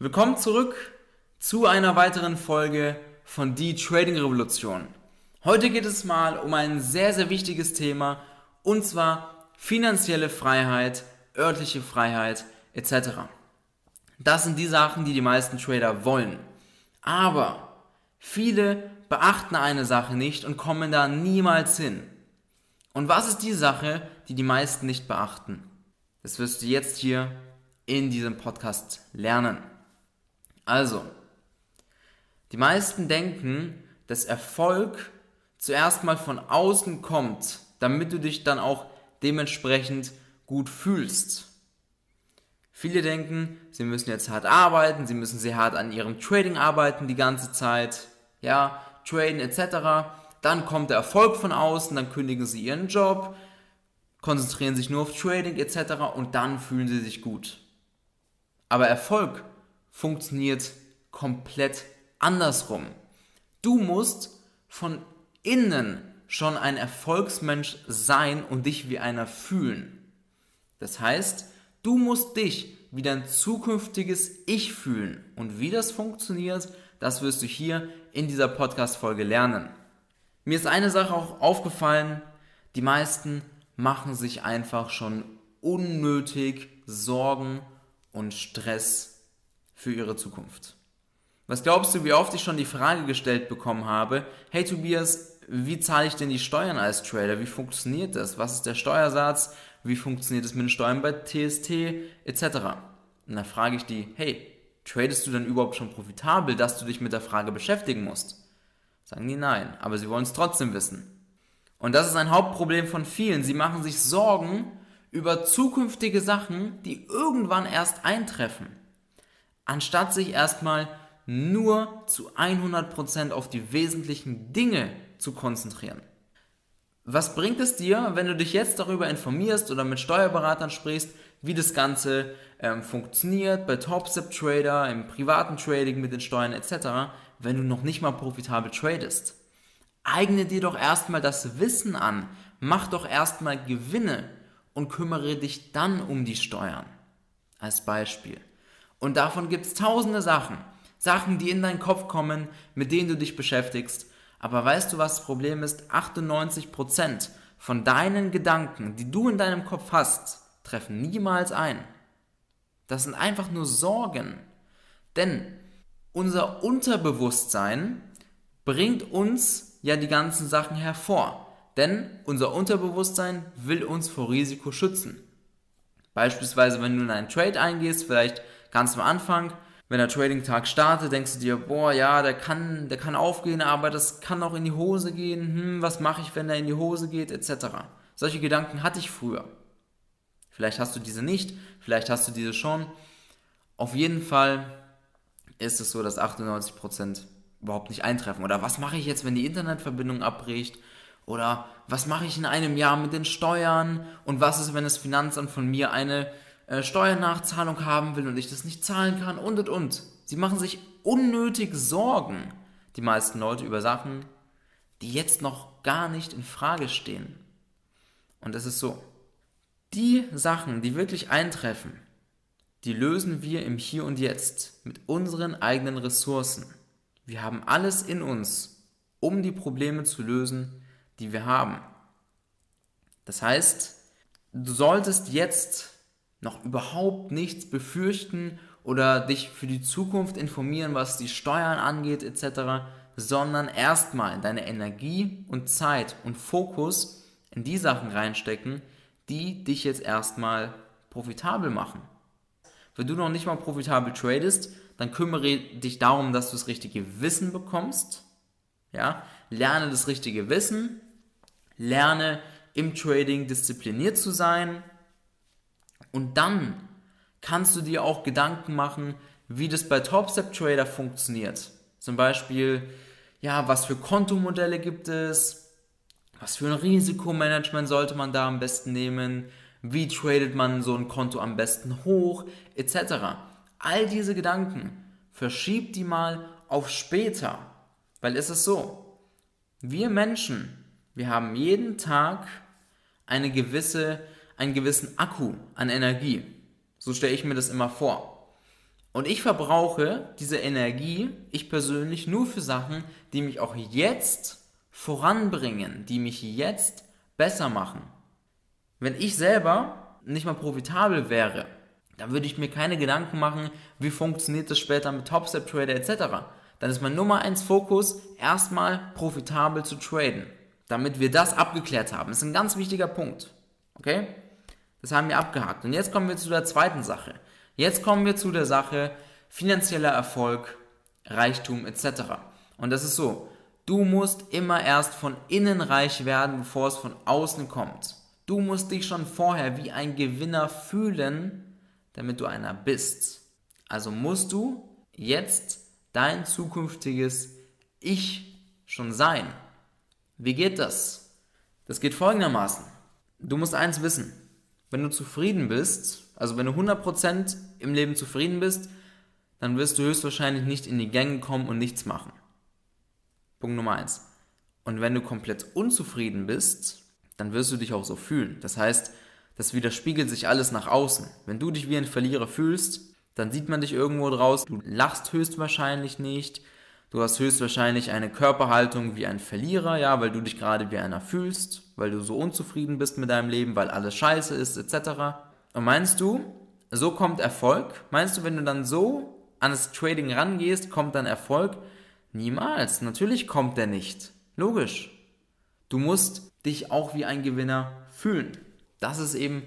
Willkommen zurück zu einer weiteren Folge von Die Trading Revolution. Heute geht es mal um ein sehr, sehr wichtiges Thema und zwar finanzielle Freiheit, örtliche Freiheit etc. Das sind die Sachen, die die meisten Trader wollen. Aber viele beachten eine Sache nicht und kommen da niemals hin. Und was ist die Sache, die die meisten nicht beachten? Das wirst du jetzt hier in diesem Podcast lernen. Also, die meisten denken, dass Erfolg zuerst mal von außen kommt, damit du dich dann auch dementsprechend gut fühlst. Viele denken, sie müssen jetzt hart arbeiten, sie müssen sehr hart an ihrem Trading arbeiten die ganze Zeit, ja, traden etc. Dann kommt der Erfolg von außen, dann kündigen sie ihren Job, konzentrieren sich nur auf Trading etc. und dann fühlen sie sich gut. Aber Erfolg funktioniert komplett andersrum. Du musst von innen schon ein Erfolgsmensch sein und dich wie einer fühlen. Das heißt, du musst dich wie dein zukünftiges Ich fühlen. Und wie das funktioniert, das wirst du hier in dieser Podcast-Folge lernen. Mir ist eine Sache auch aufgefallen, die meisten machen sich einfach schon unnötig Sorgen und Stress für ihre Zukunft. Was glaubst du, wie oft ich schon die Frage gestellt bekommen habe, hey Tobias, wie zahle ich denn die Steuern als Trader? Wie funktioniert das? Was ist der Steuersatz? Wie funktioniert es mit den Steuern bei TST etc.? Und da frage ich die, hey, tradest du denn überhaupt schon profitabel, dass du dich mit der Frage beschäftigen musst? Sagen die nein, aber sie wollen es trotzdem wissen. Und das ist ein Hauptproblem von vielen. Sie machen sich Sorgen über zukünftige Sachen, die irgendwann erst eintreffen anstatt sich erstmal nur zu 100% auf die wesentlichen Dinge zu konzentrieren. Was bringt es dir, wenn du dich jetzt darüber informierst oder mit Steuerberatern sprichst, wie das Ganze ähm, funktioniert bei Topstep Trader, im privaten Trading mit den Steuern etc., wenn du noch nicht mal profitabel tradest? Eigne dir doch erstmal das Wissen an, mach doch erstmal Gewinne und kümmere dich dann um die Steuern. Als Beispiel. Und davon gibt es tausende Sachen. Sachen, die in deinen Kopf kommen, mit denen du dich beschäftigst. Aber weißt du, was das Problem ist? 98% von deinen Gedanken, die du in deinem Kopf hast, treffen niemals ein. Das sind einfach nur Sorgen. Denn unser Unterbewusstsein bringt uns ja die ganzen Sachen hervor. Denn unser Unterbewusstsein will uns vor Risiko schützen. Beispielsweise, wenn du in einen Trade eingehst, vielleicht ganz am Anfang, wenn der Trading-Tag startet, denkst du dir, boah, ja, der kann, der kann aufgehen, aber das kann auch in die Hose gehen. Hm, was mache ich, wenn er in die Hose geht, etc. Solche Gedanken hatte ich früher. Vielleicht hast du diese nicht, vielleicht hast du diese schon. Auf jeden Fall ist es so, dass 98% überhaupt nicht eintreffen. Oder was mache ich jetzt, wenn die Internetverbindung abbricht? Oder was mache ich in einem Jahr mit den Steuern? Und was ist, wenn das Finanzamt von mir eine äh, Steuernachzahlung haben will und ich das nicht zahlen kann und und und. Sie machen sich unnötig Sorgen, die meisten Leute, über Sachen, die jetzt noch gar nicht in Frage stehen. Und es ist so, die Sachen, die wirklich eintreffen, die lösen wir im Hier und Jetzt mit unseren eigenen Ressourcen. Wir haben alles in uns, um die Probleme zu lösen, die wir haben. Das heißt, du solltest jetzt noch überhaupt nichts befürchten oder dich für die Zukunft informieren, was die Steuern angeht etc., sondern erstmal deine Energie und Zeit und Fokus in die Sachen reinstecken, die dich jetzt erstmal profitabel machen. Wenn du noch nicht mal profitabel tradest, dann kümmere dich darum, dass du das richtige Wissen bekommst. Ja, lerne das richtige Wissen, lerne im Trading diszipliniert zu sein, und dann kannst du dir auch Gedanken machen, wie das bei Topstep Trader funktioniert. Zum Beispiel, ja, was für Kontomodelle gibt es? Was für ein Risikomanagement sollte man da am besten nehmen? Wie tradet man so ein Konto am besten hoch? Etc. All diese Gedanken, verschieb die mal auf später. Weil es ist so, wir Menschen, wir haben jeden Tag eine gewisse einen gewissen Akku an Energie. So stelle ich mir das immer vor. Und ich verbrauche diese Energie, ich persönlich, nur für Sachen, die mich auch jetzt voranbringen, die mich jetzt besser machen. Wenn ich selber nicht mal profitabel wäre, dann würde ich mir keine Gedanken machen, wie funktioniert das später mit Topstep Trader etc. Dann ist mein Nummer 1 Fokus, erstmal profitabel zu traden. Damit wir das abgeklärt haben. Das ist ein ganz wichtiger Punkt. Okay? Das haben wir abgehakt. Und jetzt kommen wir zu der zweiten Sache. Jetzt kommen wir zu der Sache finanzieller Erfolg, Reichtum etc. Und das ist so, du musst immer erst von innen reich werden, bevor es von außen kommt. Du musst dich schon vorher wie ein Gewinner fühlen, damit du einer bist. Also musst du jetzt dein zukünftiges Ich schon sein. Wie geht das? Das geht folgendermaßen. Du musst eins wissen. Wenn du zufrieden bist, also wenn du 100% im Leben zufrieden bist, dann wirst du höchstwahrscheinlich nicht in die Gänge kommen und nichts machen. Punkt Nummer eins. Und wenn du komplett unzufrieden bist, dann wirst du dich auch so fühlen. Das heißt, das widerspiegelt sich alles nach außen. Wenn du dich wie ein Verlierer fühlst, dann sieht man dich irgendwo draus. Du lachst höchstwahrscheinlich nicht. Du hast höchstwahrscheinlich eine Körperhaltung wie ein Verlierer, ja, weil du dich gerade wie einer fühlst, weil du so unzufrieden bist mit deinem Leben, weil alles scheiße ist, etc. Und meinst du, so kommt Erfolg? Meinst du, wenn du dann so an das Trading rangehst, kommt dann Erfolg? Niemals. Natürlich kommt der nicht. Logisch. Du musst dich auch wie ein Gewinner fühlen. Das ist eben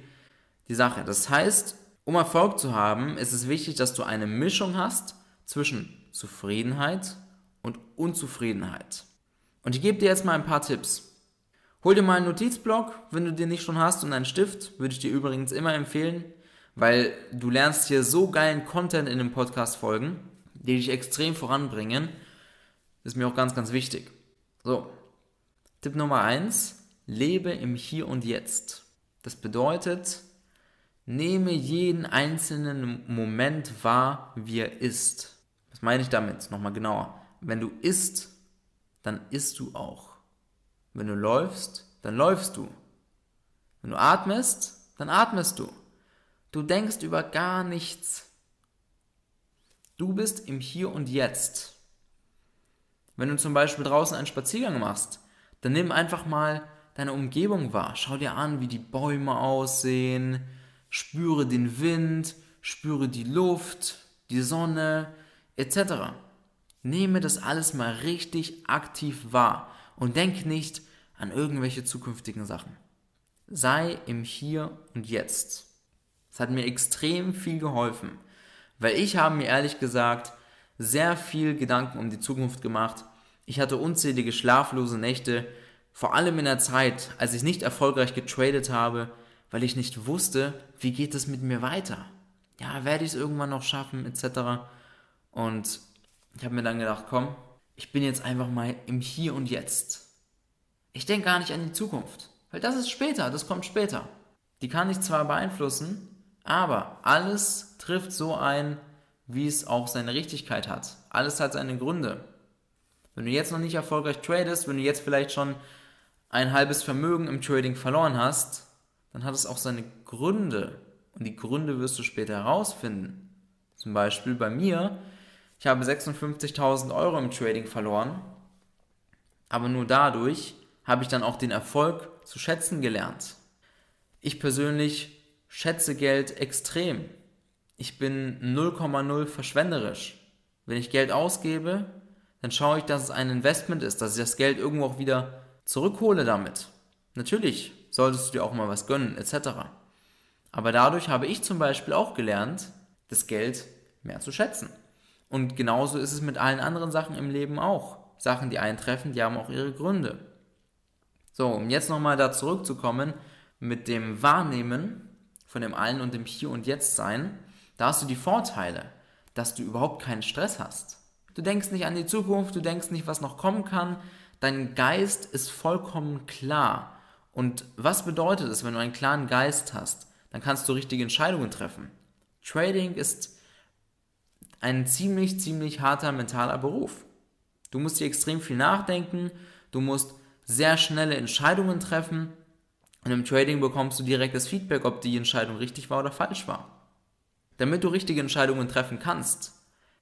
die Sache. Das heißt, um Erfolg zu haben, ist es wichtig, dass du eine Mischung hast zwischen Zufriedenheit und Unzufriedenheit. Und ich gebe dir jetzt mal ein paar Tipps. Hol dir mal einen Notizblock, wenn du den nicht schon hast, und einen Stift, würde ich dir übrigens immer empfehlen weil du lernst hier so geilen Content in dem Podcast folgen, die dich extrem voranbringen. Das ist mir auch ganz, ganz wichtig. So, Tipp Nummer eins: lebe im Hier und Jetzt. Das bedeutet, nehme jeden einzelnen Moment wahr, wie er ist. Was meine ich damit? Nochmal genauer. Wenn du isst, dann isst du auch. Wenn du läufst, dann läufst du. Wenn du atmest, dann atmest du. Du denkst über gar nichts. Du bist im Hier und Jetzt. Wenn du zum Beispiel draußen einen Spaziergang machst, dann nimm einfach mal deine Umgebung wahr. Schau dir an, wie die Bäume aussehen. Spüre den Wind, spüre die Luft, die Sonne, etc. Nehme das alles mal richtig aktiv wahr und denk nicht an irgendwelche zukünftigen Sachen. Sei im Hier und Jetzt. Das hat mir extrem viel geholfen, weil ich habe mir ehrlich gesagt sehr viel Gedanken um die Zukunft gemacht. Ich hatte unzählige schlaflose Nächte, vor allem in der Zeit, als ich nicht erfolgreich getradet habe, weil ich nicht wusste, wie geht es mit mir weiter. Ja, werde ich es irgendwann noch schaffen, etc. Und ich habe mir dann gedacht, komm, ich bin jetzt einfach mal im Hier und Jetzt. Ich denke gar nicht an die Zukunft, weil das ist später, das kommt später. Die kann ich zwar beeinflussen, aber alles trifft so ein, wie es auch seine Richtigkeit hat. Alles hat seine Gründe. Wenn du jetzt noch nicht erfolgreich tradest, wenn du jetzt vielleicht schon ein halbes Vermögen im Trading verloren hast, dann hat es auch seine Gründe. Und die Gründe wirst du später herausfinden. Zum Beispiel bei mir, ich habe 56.000 Euro im Trading verloren, aber nur dadurch habe ich dann auch den Erfolg zu schätzen gelernt. Ich persönlich schätze Geld extrem. Ich bin 0,0 verschwenderisch. Wenn ich Geld ausgebe, dann schaue ich, dass es ein Investment ist, dass ich das Geld irgendwo auch wieder zurückhole damit. Natürlich solltest du dir auch mal was gönnen, etc. Aber dadurch habe ich zum Beispiel auch gelernt, das Geld mehr zu schätzen. Und genauso ist es mit allen anderen Sachen im Leben auch. Sachen, die eintreffen, die haben auch ihre Gründe. So, um jetzt nochmal da zurückzukommen mit dem Wahrnehmen, von dem Allen und dem Hier und Jetzt sein, da hast du die Vorteile, dass du überhaupt keinen Stress hast. Du denkst nicht an die Zukunft, du denkst nicht, was noch kommen kann. Dein Geist ist vollkommen klar. Und was bedeutet es, wenn du einen klaren Geist hast? Dann kannst du richtige Entscheidungen treffen. Trading ist ein ziemlich, ziemlich harter mentaler Beruf. Du musst dir extrem viel nachdenken, du musst sehr schnelle Entscheidungen treffen und im Trading bekommst du direkt das Feedback, ob die Entscheidung richtig war oder falsch war. damit du richtige Entscheidungen treffen kannst,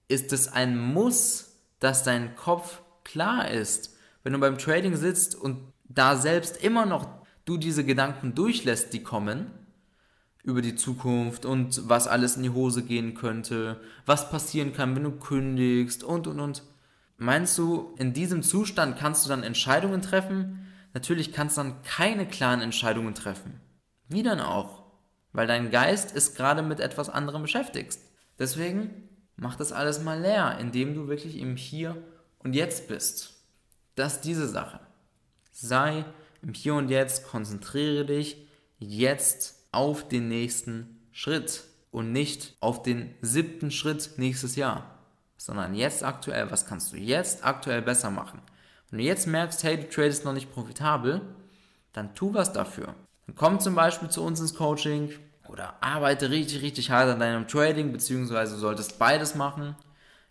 ist es ein Muss, dass dein Kopf klar ist. Wenn du beim Trading sitzt und da selbst immer noch du diese Gedanken durchlässt, die kommen, über die Zukunft und was alles in die Hose gehen könnte, was passieren kann, wenn du kündigst und und und. Meinst du, in diesem Zustand kannst du dann Entscheidungen treffen? Natürlich kannst du dann keine klaren Entscheidungen treffen. Wie dann auch? Weil dein Geist ist gerade mit etwas anderem beschäftigt. Deswegen mach das alles mal leer, indem du wirklich im Hier und Jetzt bist. Das ist diese Sache. Sei im Hier und Jetzt, konzentriere dich jetzt auf den nächsten Schritt und nicht auf den siebten Schritt nächstes Jahr, sondern jetzt aktuell. Was kannst du jetzt aktuell besser machen? Wenn du jetzt merkst, hey, du tradest noch nicht profitabel, dann tu was dafür. Dann komm zum Beispiel zu uns ins Coaching oder arbeite richtig, richtig hart an deinem Trading, beziehungsweise solltest beides machen.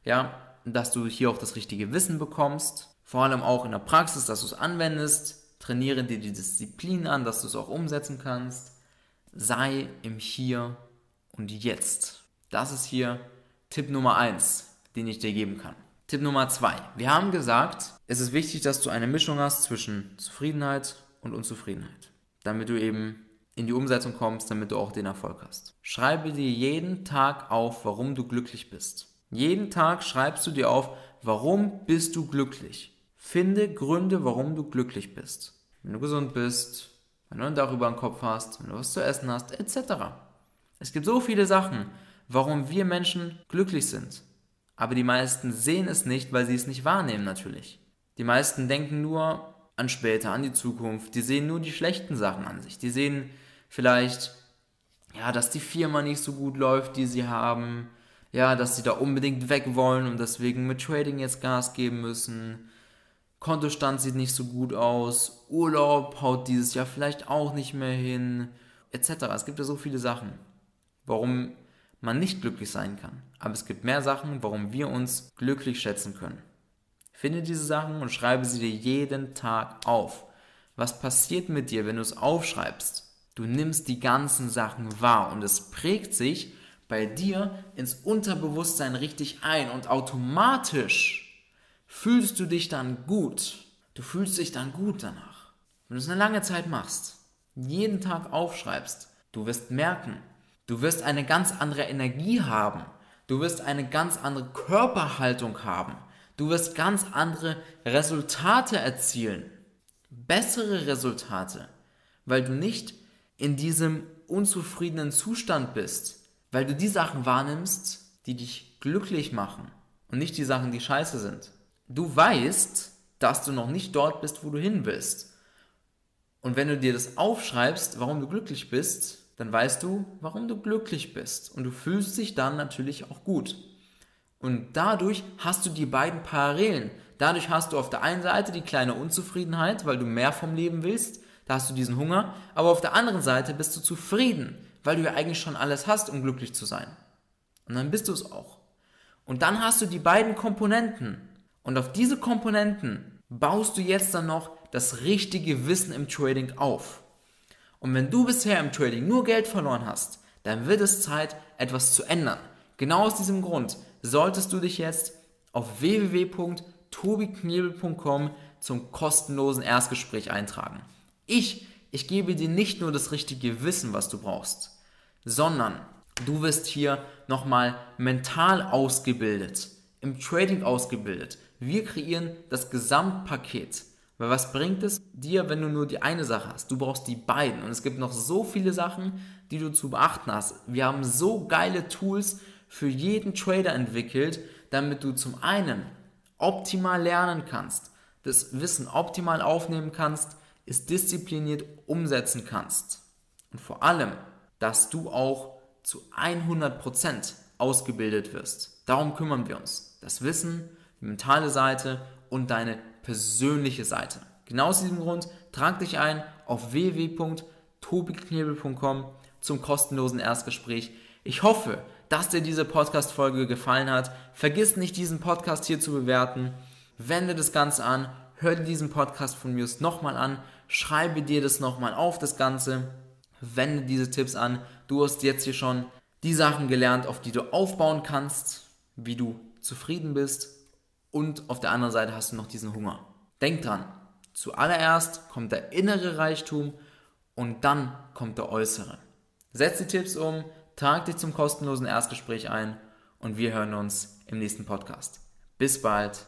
Ja, dass du hier auch das richtige Wissen bekommst. Vor allem auch in der Praxis, dass du es anwendest. Trainiere dir die Disziplin an, dass du es auch umsetzen kannst. Sei im Hier und Jetzt. Das ist hier Tipp Nummer 1, den ich dir geben kann. Tipp Nummer 2. Wir haben gesagt, es ist wichtig, dass du eine Mischung hast zwischen Zufriedenheit und Unzufriedenheit, damit du eben in die Umsetzung kommst, damit du auch den Erfolg hast. Schreibe dir jeden Tag auf, warum du glücklich bist. Jeden Tag schreibst du dir auf, warum bist du glücklich. Finde Gründe, warum du glücklich bist. Wenn du gesund bist, wenn du ein Dach über dem Kopf hast, wenn du was zu essen hast, etc. Es gibt so viele Sachen, warum wir Menschen glücklich sind. Aber die meisten sehen es nicht, weil sie es nicht wahrnehmen natürlich. Die meisten denken nur an später, an die Zukunft. Die sehen nur die schlechten Sachen an sich. Die sehen vielleicht, ja, dass die Firma nicht so gut läuft, die sie haben ja, dass sie da unbedingt weg wollen und deswegen mit Trading jetzt Gas geben müssen. Kontostand sieht nicht so gut aus, Urlaub haut dieses Jahr vielleicht auch nicht mehr hin, etc. Es gibt ja so viele Sachen, warum man nicht glücklich sein kann. Aber es gibt mehr Sachen, warum wir uns glücklich schätzen können. Finde diese Sachen und schreibe sie dir jeden Tag auf. Was passiert mit dir, wenn du es aufschreibst? Du nimmst die ganzen Sachen wahr und es prägt sich bei dir ins Unterbewusstsein richtig ein und automatisch fühlst du dich dann gut. Du fühlst dich dann gut danach. Wenn du es eine lange Zeit machst, jeden Tag aufschreibst, du wirst merken, du wirst eine ganz andere Energie haben. Du wirst eine ganz andere Körperhaltung haben. Du wirst ganz andere Resultate erzielen. Bessere Resultate, weil du nicht in diesem unzufriedenen Zustand bist, weil du die Sachen wahrnimmst, die dich glücklich machen und nicht die Sachen, die scheiße sind. Du weißt, dass du noch nicht dort bist, wo du hin willst. Und wenn du dir das aufschreibst, warum du glücklich bist, dann weißt du, warum du glücklich bist. Und du fühlst dich dann natürlich auch gut. Und dadurch hast du die beiden Parallelen. Dadurch hast du auf der einen Seite die kleine Unzufriedenheit, weil du mehr vom Leben willst. Da hast du diesen Hunger. Aber auf der anderen Seite bist du zufrieden, weil du ja eigentlich schon alles hast, um glücklich zu sein. Und dann bist du es auch. Und dann hast du die beiden Komponenten. Und auf diese Komponenten baust du jetzt dann noch das richtige Wissen im Trading auf. Und wenn du bisher im Trading nur Geld verloren hast, dann wird es Zeit, etwas zu ändern. Genau aus diesem Grund solltest du dich jetzt auf www.tobiknebel.com zum kostenlosen Erstgespräch eintragen. Ich, ich gebe dir nicht nur das richtige Wissen, was du brauchst sondern du wirst hier nochmal mental ausgebildet, im Trading ausgebildet. Wir kreieren das Gesamtpaket. Weil was bringt es dir, wenn du nur die eine Sache hast? Du brauchst die beiden. Und es gibt noch so viele Sachen, die du zu beachten hast. Wir haben so geile Tools für jeden Trader entwickelt, damit du zum einen optimal lernen kannst, das Wissen optimal aufnehmen kannst, es diszipliniert umsetzen kannst. Und vor allem dass du auch zu 100% ausgebildet wirst. Darum kümmern wir uns. Das Wissen, mentale Seite und deine persönliche Seite. Genau aus diesem Grund trag dich ein auf www.tobiknebel.com zum kostenlosen Erstgespräch. Ich hoffe, dass dir diese Podcast-Folge gefallen hat. Vergiss nicht, diesen Podcast hier zu bewerten. Wende das Ganze an. Hör dir diesen Podcast von mir nochmal an. Schreibe dir das nochmal auf, das Ganze wende diese Tipps an. Du hast jetzt hier schon die Sachen gelernt, auf die du aufbauen kannst, wie du zufrieden bist und auf der anderen Seite hast du noch diesen Hunger. Denk dran, zuallererst kommt der innere Reichtum und dann kommt der äußere. Setz die Tipps um, trag dich zum kostenlosen Erstgespräch ein und wir hören uns im nächsten Podcast. Bis bald.